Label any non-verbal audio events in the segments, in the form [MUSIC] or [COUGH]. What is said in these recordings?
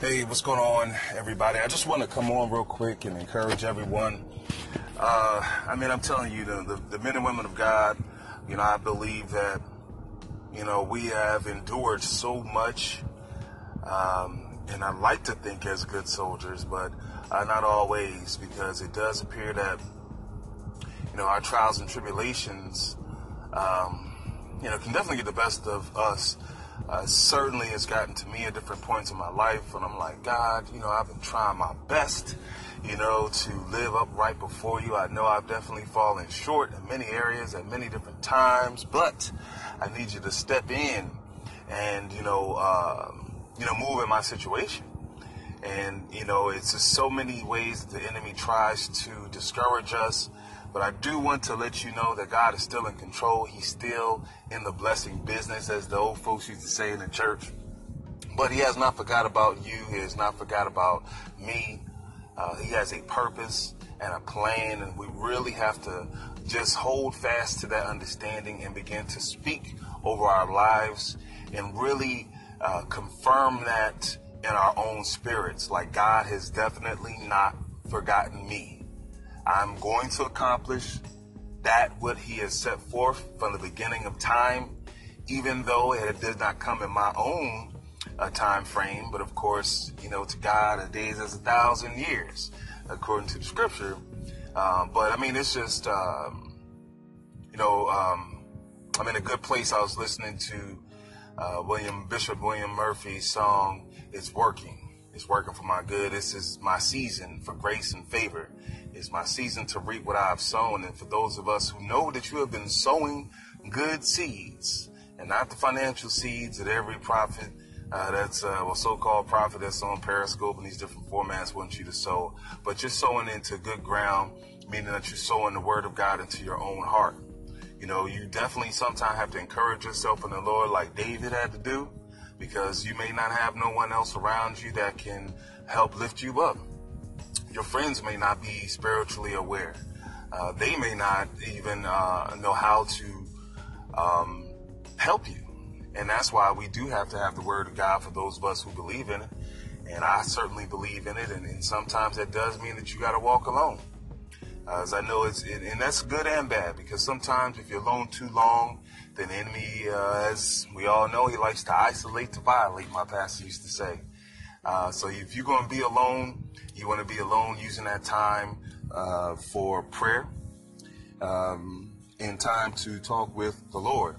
Hey, what's going on, everybody? I just want to come on real quick and encourage everyone. Uh, I mean, I'm telling you, the, the, the men and women of God, you know, I believe that, you know, we have endured so much. Um, and I like to think as good soldiers, but uh, not always, because it does appear that, you know, our trials and tribulations, um, you know, can definitely get the best of us uh, certainly has gotten to me at different points in my life, and I'm like, God, you know, I've been trying my best, you know, to live up right before you. I know I've definitely fallen short in many areas at many different times, but I need you to step in and, you know, uh, you know, move in my situation. And, you know, it's just so many ways the enemy tries to discourage us but I do want to let you know that God is still in control. He's still in the blessing business, as the old folks used to say in the church. But He has not forgot about you. He has not forgot about me. Uh, he has a purpose and a plan, and we really have to just hold fast to that understanding and begin to speak over our lives and really uh, confirm that in our own spirits. Like God has definitely not forgotten me. I'm going to accomplish that what he has set forth from the beginning of time, even though it did not come in my own uh, time frame. But of course, you know, to God, a day is a thousand years, according to the scripture. Um, but I mean, it's just, um, you know, um, I'm in a good place. I was listening to uh, William Bishop William Murphy's song, It's Working. It's working for my good. This is my season for grace and favor. It's my season to reap what I have sown. And for those of us who know that you have been sowing good seeds and not the financial seeds that every prophet uh, that's uh, well so-called prophet that's on Periscope and these different formats want you to sow, but you're sowing into good ground, meaning that you're sowing the word of God into your own heart. You know, you definitely sometimes have to encourage yourself in the Lord, like David had to do, because you may not have no one else around you that can help lift you up your friends may not be spiritually aware. Uh, they may not even uh, know how to um, help you. And that's why we do have to have the Word of God for those of us who believe in it. And I certainly believe in it. And, and sometimes that does mean that you got to walk alone. As I know it's, it, and that's good and bad because sometimes if you're alone too long, then the enemy, uh, as we all know, he likes to isolate to violate, my pastor used to say. Uh, so if you're going to be alone, you want to be alone using that time uh, for prayer um, and time to talk with the Lord.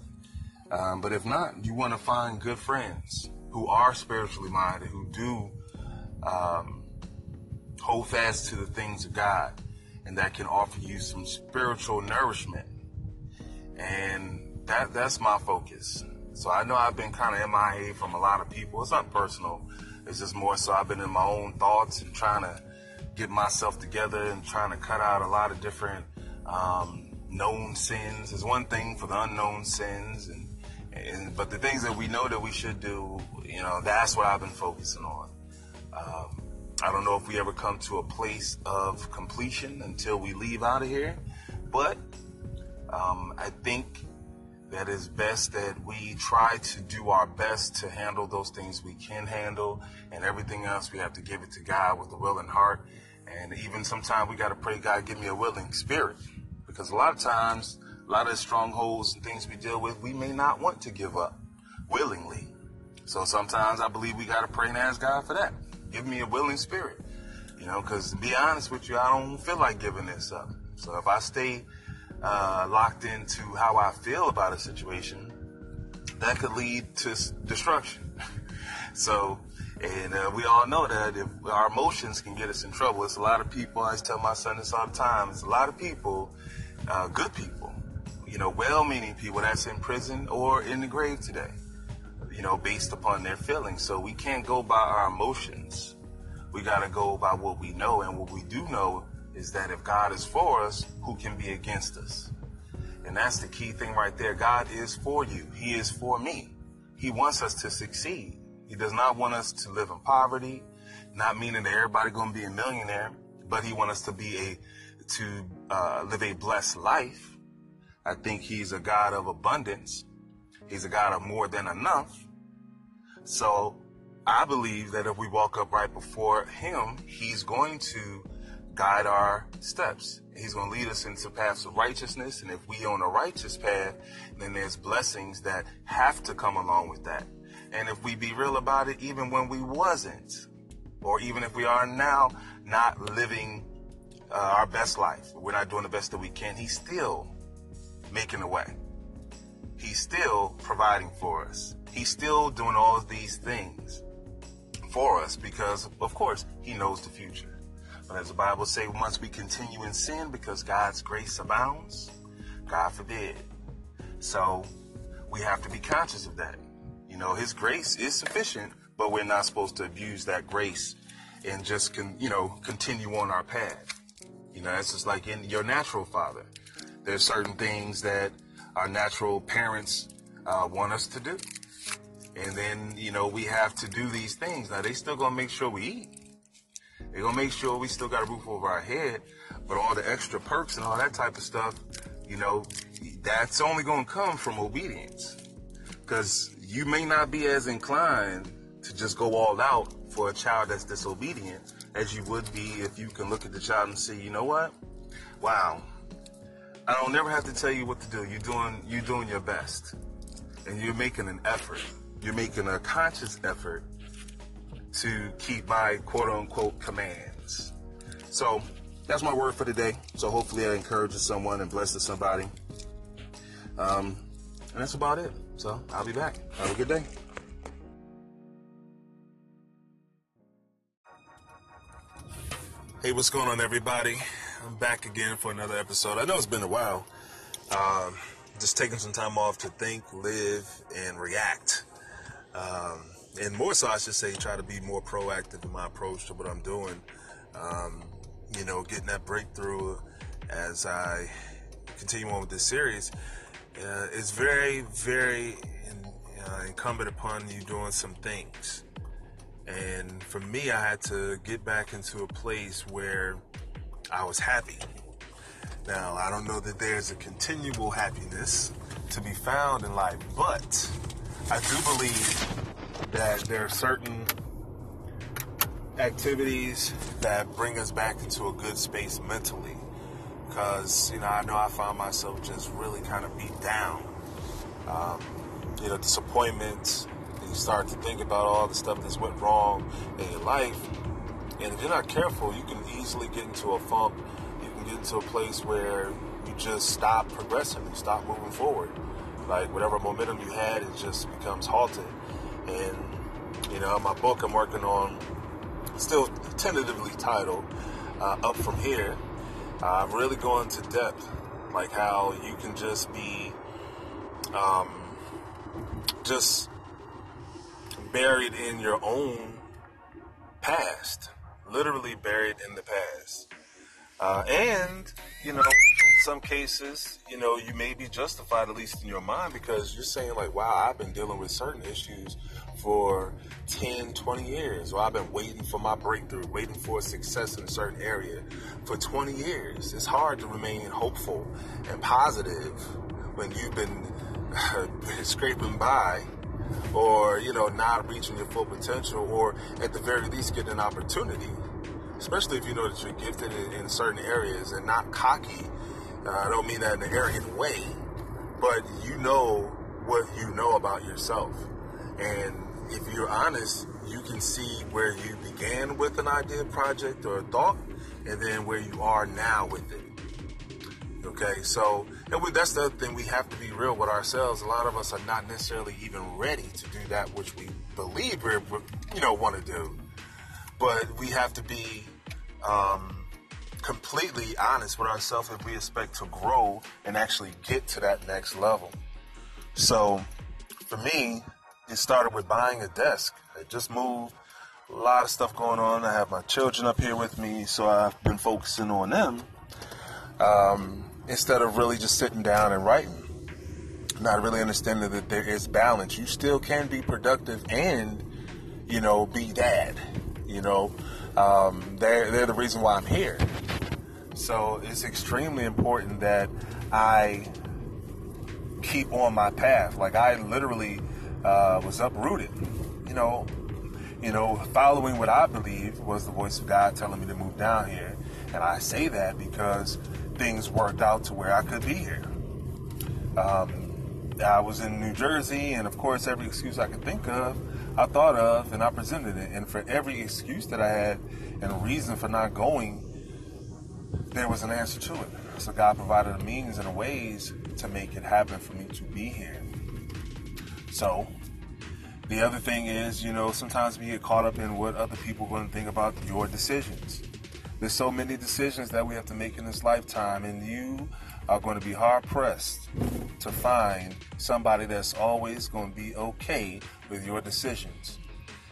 Um, but if not, you want to find good friends who are spiritually minded, who do um, hold fast to the things of God, and that can offer you some spiritual nourishment. And that that's my focus. So I know I've been kind of MIA from a lot of people. It's not personal. It's just more so I've been in my own thoughts and trying to get myself together and trying to cut out a lot of different um, known sins. Is one thing for the unknown sins, and, and, but the things that we know that we should do, you know, that's what I've been focusing on. Um, I don't know if we ever come to a place of completion until we leave out of here, but um, I think that it's best that we try to do our best to handle those things we can handle, and everything else we have to give it to God with a willing heart. And even sometimes we got to pray, God, give me a willing spirit, because a lot of times, a lot of the strongholds and things we deal with, we may not want to give up willingly. So sometimes I believe we got to pray and ask God for that. Give me a willing spirit, you know, because to be honest with you, I don't feel like giving this up. So if I stay uh, locked into how I feel about a situation, that could lead to destruction. [LAUGHS] so, and uh, we all know that if our emotions can get us in trouble, it's a lot of people. I tell my son this all the time. It's a lot of people, uh, good people, you know, well-meaning people that's in prison or in the grave today. You know, based upon their feelings. So we can't go by our emotions. We got to go by what we know, and what we do know is that if God is for us, who can be against us? And that's the key thing right there. God is for you. He is for me. He wants us to succeed. He does not want us to live in poverty, not meaning that everybody going to be a millionaire, but he wants us to be a, to uh, live a blessed life. I think he's a God of abundance. He's a God of more than enough. So I believe that if we walk up right before Him, He's going to guide our steps. He's going to lead us into paths of righteousness. And if we on a righteous path, then there's blessings that have to come along with that. And if we be real about it, even when we wasn't, or even if we are now not living uh, our best life, we're not doing the best that we can, He's still making a way. He's still providing for us. He's still doing all of these things for us because, of course, He knows the future. But as the Bible says, once we continue in sin because God's grace abounds, God forbid. So we have to be conscious of that. You know, His grace is sufficient, but we're not supposed to abuse that grace and just, con, you know, continue on our path. You know, it's just like in your natural father. There's certain things that our natural parents uh, want us to do. And then, you know, we have to do these things. Now, they still gonna make sure we eat. They're gonna make sure we still got a roof over our head, but all the extra perks and all that type of stuff, you know, that's only gonna come from obedience. Because you may not be as inclined to just go all out for a child that's disobedient as you would be if you can look at the child and say, you know what? Wow, I don't never have to tell you what to do. You're doing you're doing your best. And you're making an effort. You're making a conscious effort to keep my quote unquote commands. So that's my word for today. So hopefully I encourages someone and blesses somebody. Um, and that's about it. So I'll be back. Have a good day. Hey, what's going on, everybody? I'm back again for another episode. I know it's been a while. Um, just taking some time off to think, live, and react. Um, and more so, I should say, try to be more proactive in my approach to what I'm doing. Um, you know, getting that breakthrough as I continue on with this series uh, is very, very in, uh, incumbent upon you doing some things. And for me, I had to get back into a place where I was happy. Now, I don't know that there's a continual happiness to be found in life, but I do believe that there are certain activities that bring us back into a good space mentally. Because, you know, I know I found myself just really kind of beat down. Um, you know, disappointment. You start to think about all the stuff that's went wrong in your life. And if you're not careful, you can easily get into a funk. You can get into a place where you just stop progressing, stop moving forward. Like whatever momentum you had, it just becomes halted. And, you know, my book I'm working on, still tentatively titled uh, Up From Here, uh, I'm really going to depth, like how you can just be um, just buried in your own past, literally buried in the past. Uh, and, you know, some cases, you know, you may be justified, at least in your mind, because you're saying, like, wow, I've been dealing with certain issues for 10, 20 years, or I've been waiting for my breakthrough, waiting for success in a certain area for 20 years. It's hard to remain hopeful and positive when you've been [LAUGHS] scraping by or, you know, not reaching your full potential, or at the very least getting an opportunity especially if you know that you're gifted in, in certain areas and not cocky. Uh, I don't mean that in an arrogant way, but you know what you know about yourself. And if you're honest, you can see where you began with an idea, project, or a thought, and then where you are now with it. Okay, so we, that's the other thing. We have to be real with ourselves. A lot of us are not necessarily even ready to do that which we believe we you know want to do but we have to be um, completely honest with ourselves if we expect to grow and actually get to that next level. So, for me, it started with buying a desk. I just moved, a lot of stuff going on. I have my children up here with me, so I've been focusing on them um, instead of really just sitting down and writing. Not really understanding that there is balance. You still can be productive and, you know, be dad. You know, um, they're they're the reason why I'm here. So it's extremely important that I keep on my path. Like I literally uh, was uprooted. You know, you know, following what I believe was the voice of God telling me to move down here. And I say that because things worked out to where I could be here. Um, I was in New Jersey, and of course, every excuse I could think of, I thought of and I presented it. And for every excuse that I had and reason for not going, there was an answer to it. So God provided a means and a ways to make it happen for me to be here. So the other thing is, you know, sometimes we get caught up in what other people are going to think about your decisions. There's so many decisions that we have to make in this lifetime, and you are going to be hard pressed to find somebody that's always going to be okay with your decisions.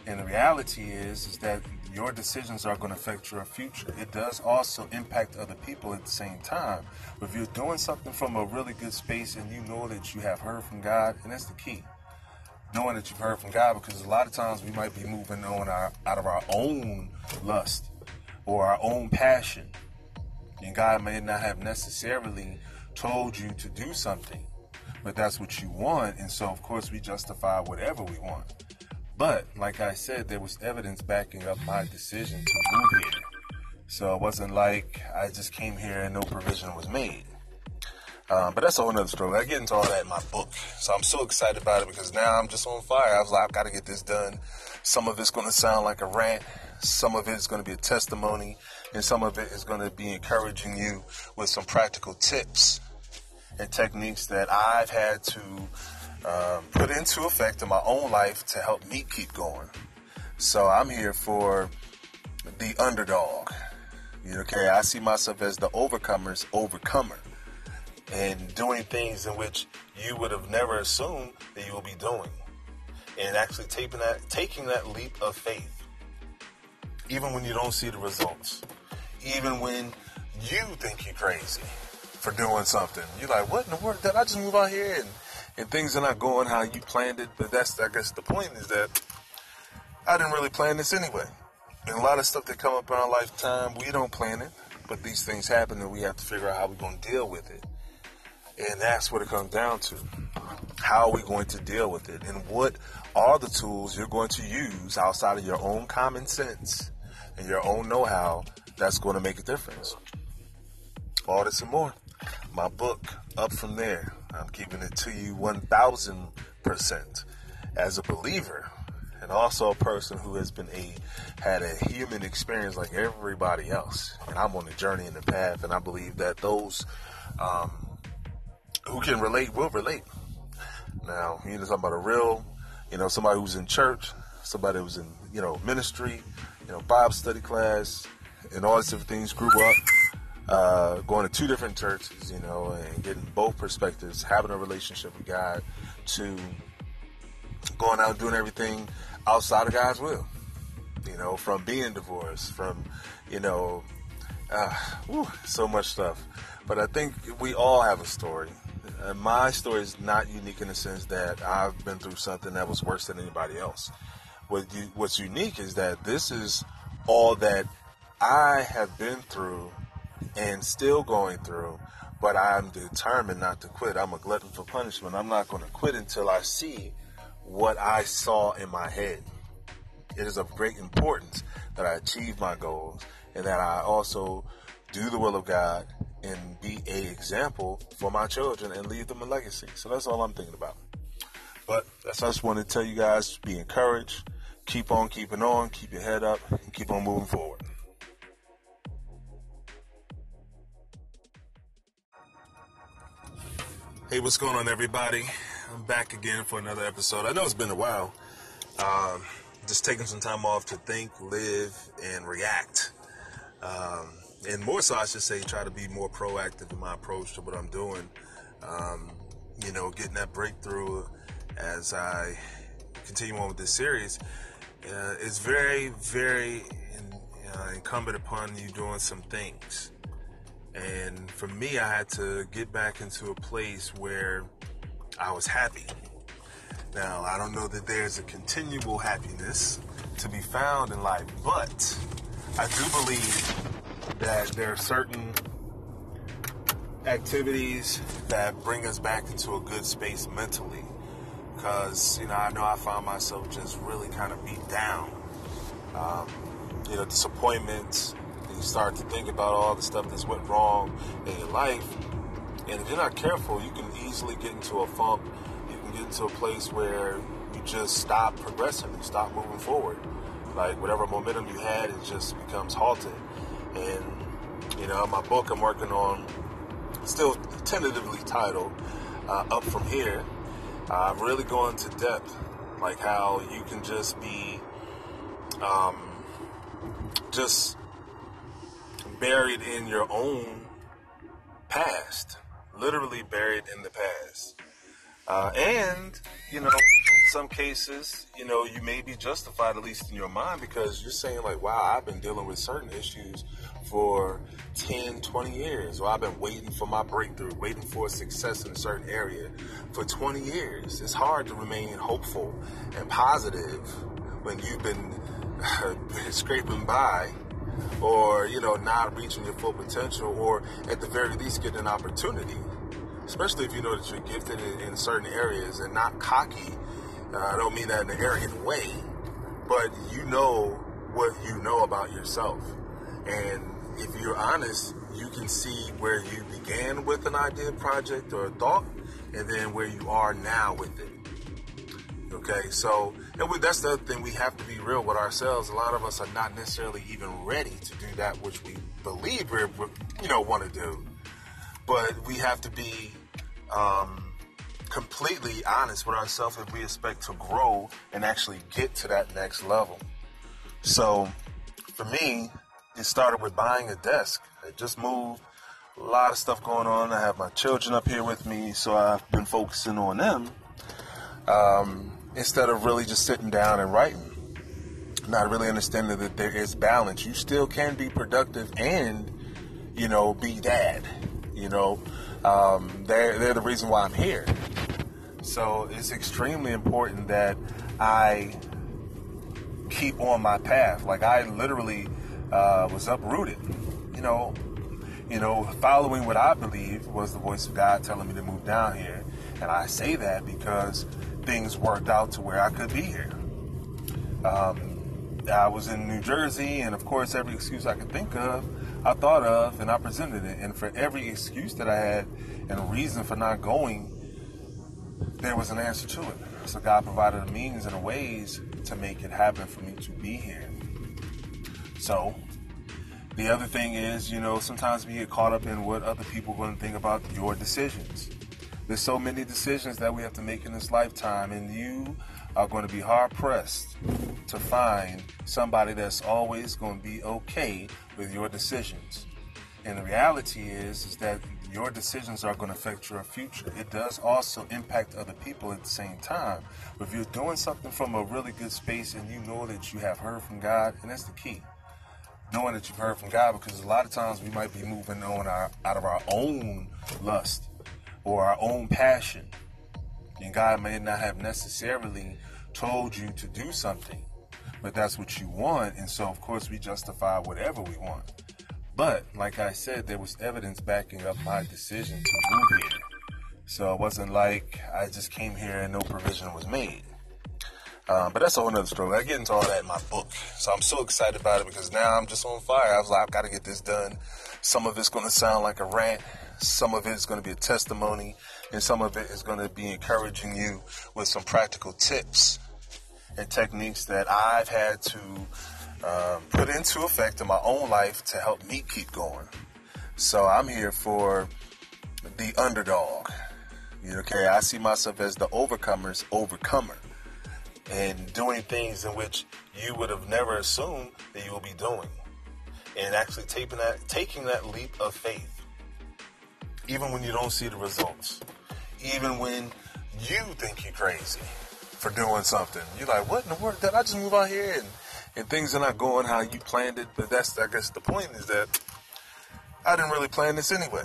And the reality is, is that your decisions are going to affect your future. It does also impact other people at the same time. If you're doing something from a really good space and you know that you have heard from God, and that's the key, knowing that you've heard from God, because a lot of times we might be moving on our, out of our own lust or our own passion. And God may not have necessarily told you to do something, but that's what you want. And so, of course, we justify whatever we want. But, like I said, there was evidence backing up my decision to move here. So it wasn't like I just came here and no provision was made. Um, but that's a whole nother story. I get into all that in my book. So I'm so excited about it because now I'm just on fire. I was like, I've got to get this done. Some of it's going to sound like a rant. Some of it is going to be a testimony, and some of it is going to be encouraging you with some practical tips and techniques that I've had to um, put into effect in my own life to help me keep going. So I'm here for the underdog. You know, okay, I see myself as the overcomer's overcomer and doing things in which you would have never assumed that you will be doing. And actually taking that taking that leap of faith even when you don't see the results, even when you think you're crazy for doing something. You're like, what in the world? Did I just move out here and, and things are not going how you planned it? But that's, I guess, the point is that I didn't really plan this anyway. And a lot of stuff that come up in our lifetime, we don't plan it, but these things happen and we have to figure out how we're going to deal with it. And that's what it comes down to. How are we going to deal with it? And what are the tools you're going to use outside of your own common sense and your own know how that's going to make a difference. All this and more. My book, Up From There. I'm giving it to you 1000% as a believer and also a person who has been a had a human experience like everybody else. And I'm on the journey and the path, and I believe that those um, who can relate will relate. Now, you know, talking about a real, you know, somebody who's in church, somebody who's in, you know, ministry, you know, Bible study class, and all these different things. Grew up uh, going to two different churches, you know, and getting both perspectives, having a relationship with God, to going out doing everything outside of God's will. You know, from being divorced, from you know, uh, whew, so much stuff. But I think we all have a story. Uh, my story is not unique in the sense that I've been through something that was worse than anybody else. What you, what's unique is that this is all that I have been through and still going through, but I'm determined not to quit. I'm a glutton for punishment. I'm not going to quit until I see what I saw in my head. It is of great importance that I achieve my goals and that I also do the will of God and be a example for my children and leave them a legacy. So that's all I'm thinking about. But that's I just want to tell you guys be encouraged keep on keeping on, keep your head up, and keep on moving forward. Hey, what's going on, everybody? I'm back again for another episode. I know it's been a while. Um, just taking some time off to think, live, and react. Um, and more so, I should say, try to be more proactive in my approach to what I'm doing. Um, you know, getting that breakthrough as I continue on with this series uh, it's very, very in, uh, incumbent upon you doing some things. And for me, I had to get back into a place where I was happy. Now, I don't know that there's a continual happiness to be found in life, but I do believe that there are certain activities that bring us back into a good space mentally because you know I know I found myself just really kind of beat down, um, you know, disappointments. You start to think about all the stuff that's went wrong in your life. And if you're not careful, you can easily get into a funk. You can get into a place where you just stop progressing stop moving forward. Like whatever momentum you had, it just becomes halted. And you know, my book I'm working on, still tentatively titled uh, "Up From Here." Uh, I'm really going to depth, like how you can just be, um, just buried in your own past, literally buried in the past. Uh, and, you know, in some cases, you know, you may be justified, at least in your mind, because you're saying, like, wow, I've been dealing with certain issues for 10, 20 years, or I've been waiting for my breakthrough, waiting for success in a certain area for 20 years. It's hard to remain hopeful and positive when you've been [LAUGHS] scraping by or, you know, not reaching your full potential, or at the very least getting an opportunity especially if you know that you're gifted in, in certain areas and not cocky. Uh, I don't mean that in an arrogant way, but you know what you know about yourself. And if you're honest, you can see where you began with an idea, project, or thought, and then where you are now with it. Okay, so we, that's the other thing. We have to be real with ourselves. A lot of us are not necessarily even ready to do that which we believe we you know want to do but we have to be um, completely honest with ourselves if we expect to grow and actually get to that next level. So, for me, it started with buying a desk. I just moved, a lot of stuff going on. I have my children up here with me, so I've been focusing on them um, instead of really just sitting down and writing. Not really understanding that there is balance. You still can be productive and, you know, be dad. You know, um, they're they're the reason why I'm here. So it's extremely important that I keep on my path. Like I literally uh, was uprooted. You know, you know, following what I believe was the voice of God telling me to move down here, and I say that because things worked out to where I could be here. Um, I was in New Jersey, and of course, every excuse I could think of I thought of and I presented it. And for every excuse that I had and reason for not going, there was an answer to it. So God provided a means and ways to make it happen for me to be here. So the other thing is, you know, sometimes we get caught up in what other people are going to think about your decisions. There's so many decisions that we have to make in this lifetime, and you are going to be hard pressed to find somebody that's always going to be okay with your decisions. And the reality is, is that your decisions are going to affect your future. It does also impact other people at the same time. But if you're doing something from a really good space and you know that you have heard from God, and that's the key, knowing that you've heard from God, because a lot of times we might be moving on our, out of our own lust or our own passion. And God may not have necessarily told you to do something, but that's what you want. And so, of course, we justify whatever we want. But, like I said, there was evidence backing up my decision to move here. So it wasn't like I just came here and no provision was made. Um, but that's a whole nother story. I get into all that in my book. So I'm so excited about it because now I'm just on fire. I was like, I've got to get this done. Some of it's going to sound like a rant. Some of it is going to be a testimony. And some of it is going to be encouraging you with some practical tips and techniques that I've had to um, put into effect in my own life to help me keep going. So I'm here for the underdog. Okay, I see myself as the overcomer's overcomer and doing things in which you would have never assumed that you will be doing. And actually taking that taking that leap of faith. Even when you don't see the results. Even when you think you're crazy for doing something. You're like, what in the world? Did I just move out here and, and things are not going how you planned it? But that's, I guess, the point is that I didn't really plan this anyway.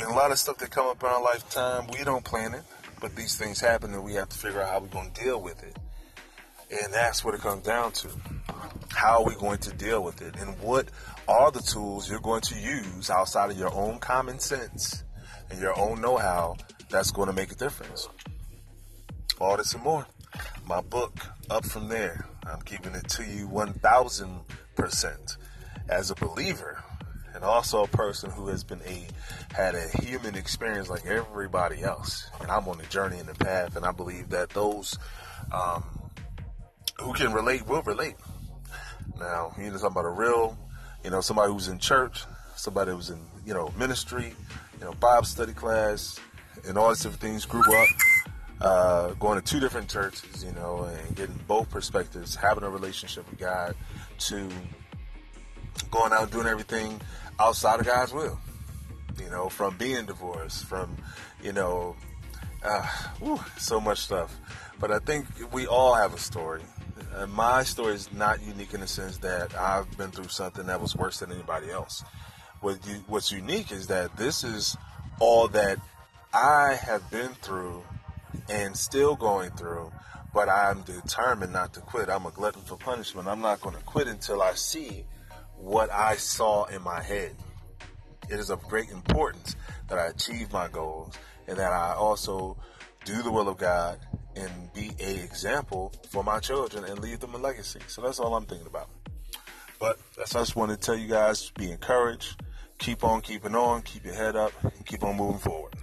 And a lot of stuff that come up in our lifetime, we don't plan it, but these things happen and we have to figure out how we're going to deal with it. And that's what it comes down to. How are we going to deal with it? And what are the tools you're going to use outside of your own common sense and your own know how that's going to make a difference? All this and more my book, Up From There. I'm keeping it to you 1000% as a believer and also a person who has been a had a human experience like everybody else. And I'm on the journey and the path, and I believe that those um, who can relate will relate. Now, you know, talking about a real, you know, somebody who's in church, somebody who's in, you know, ministry, you know, Bible study class, and all these different things, grew up uh, going to two different churches, you know, and getting both perspectives, having a relationship with God, to going out doing everything outside of God's will. You know, from being divorced, from, you know, uh, whew, so much stuff. But I think we all have a story. Uh, my story is not unique in the sense that I've been through something that was worse than anybody else. What you, what's unique is that this is all that I have been through and still going through, but I'm determined not to quit. I'm a glutton for punishment. I'm not going to quit until I see what I saw in my head. It is of great importance that I achieve my goals and that I also do the will of God and be a example for my children and leave them a legacy. So that's all I'm thinking about. But that's I just want to tell you guys be encouraged, keep on keeping on, keep your head up, and keep on moving forward.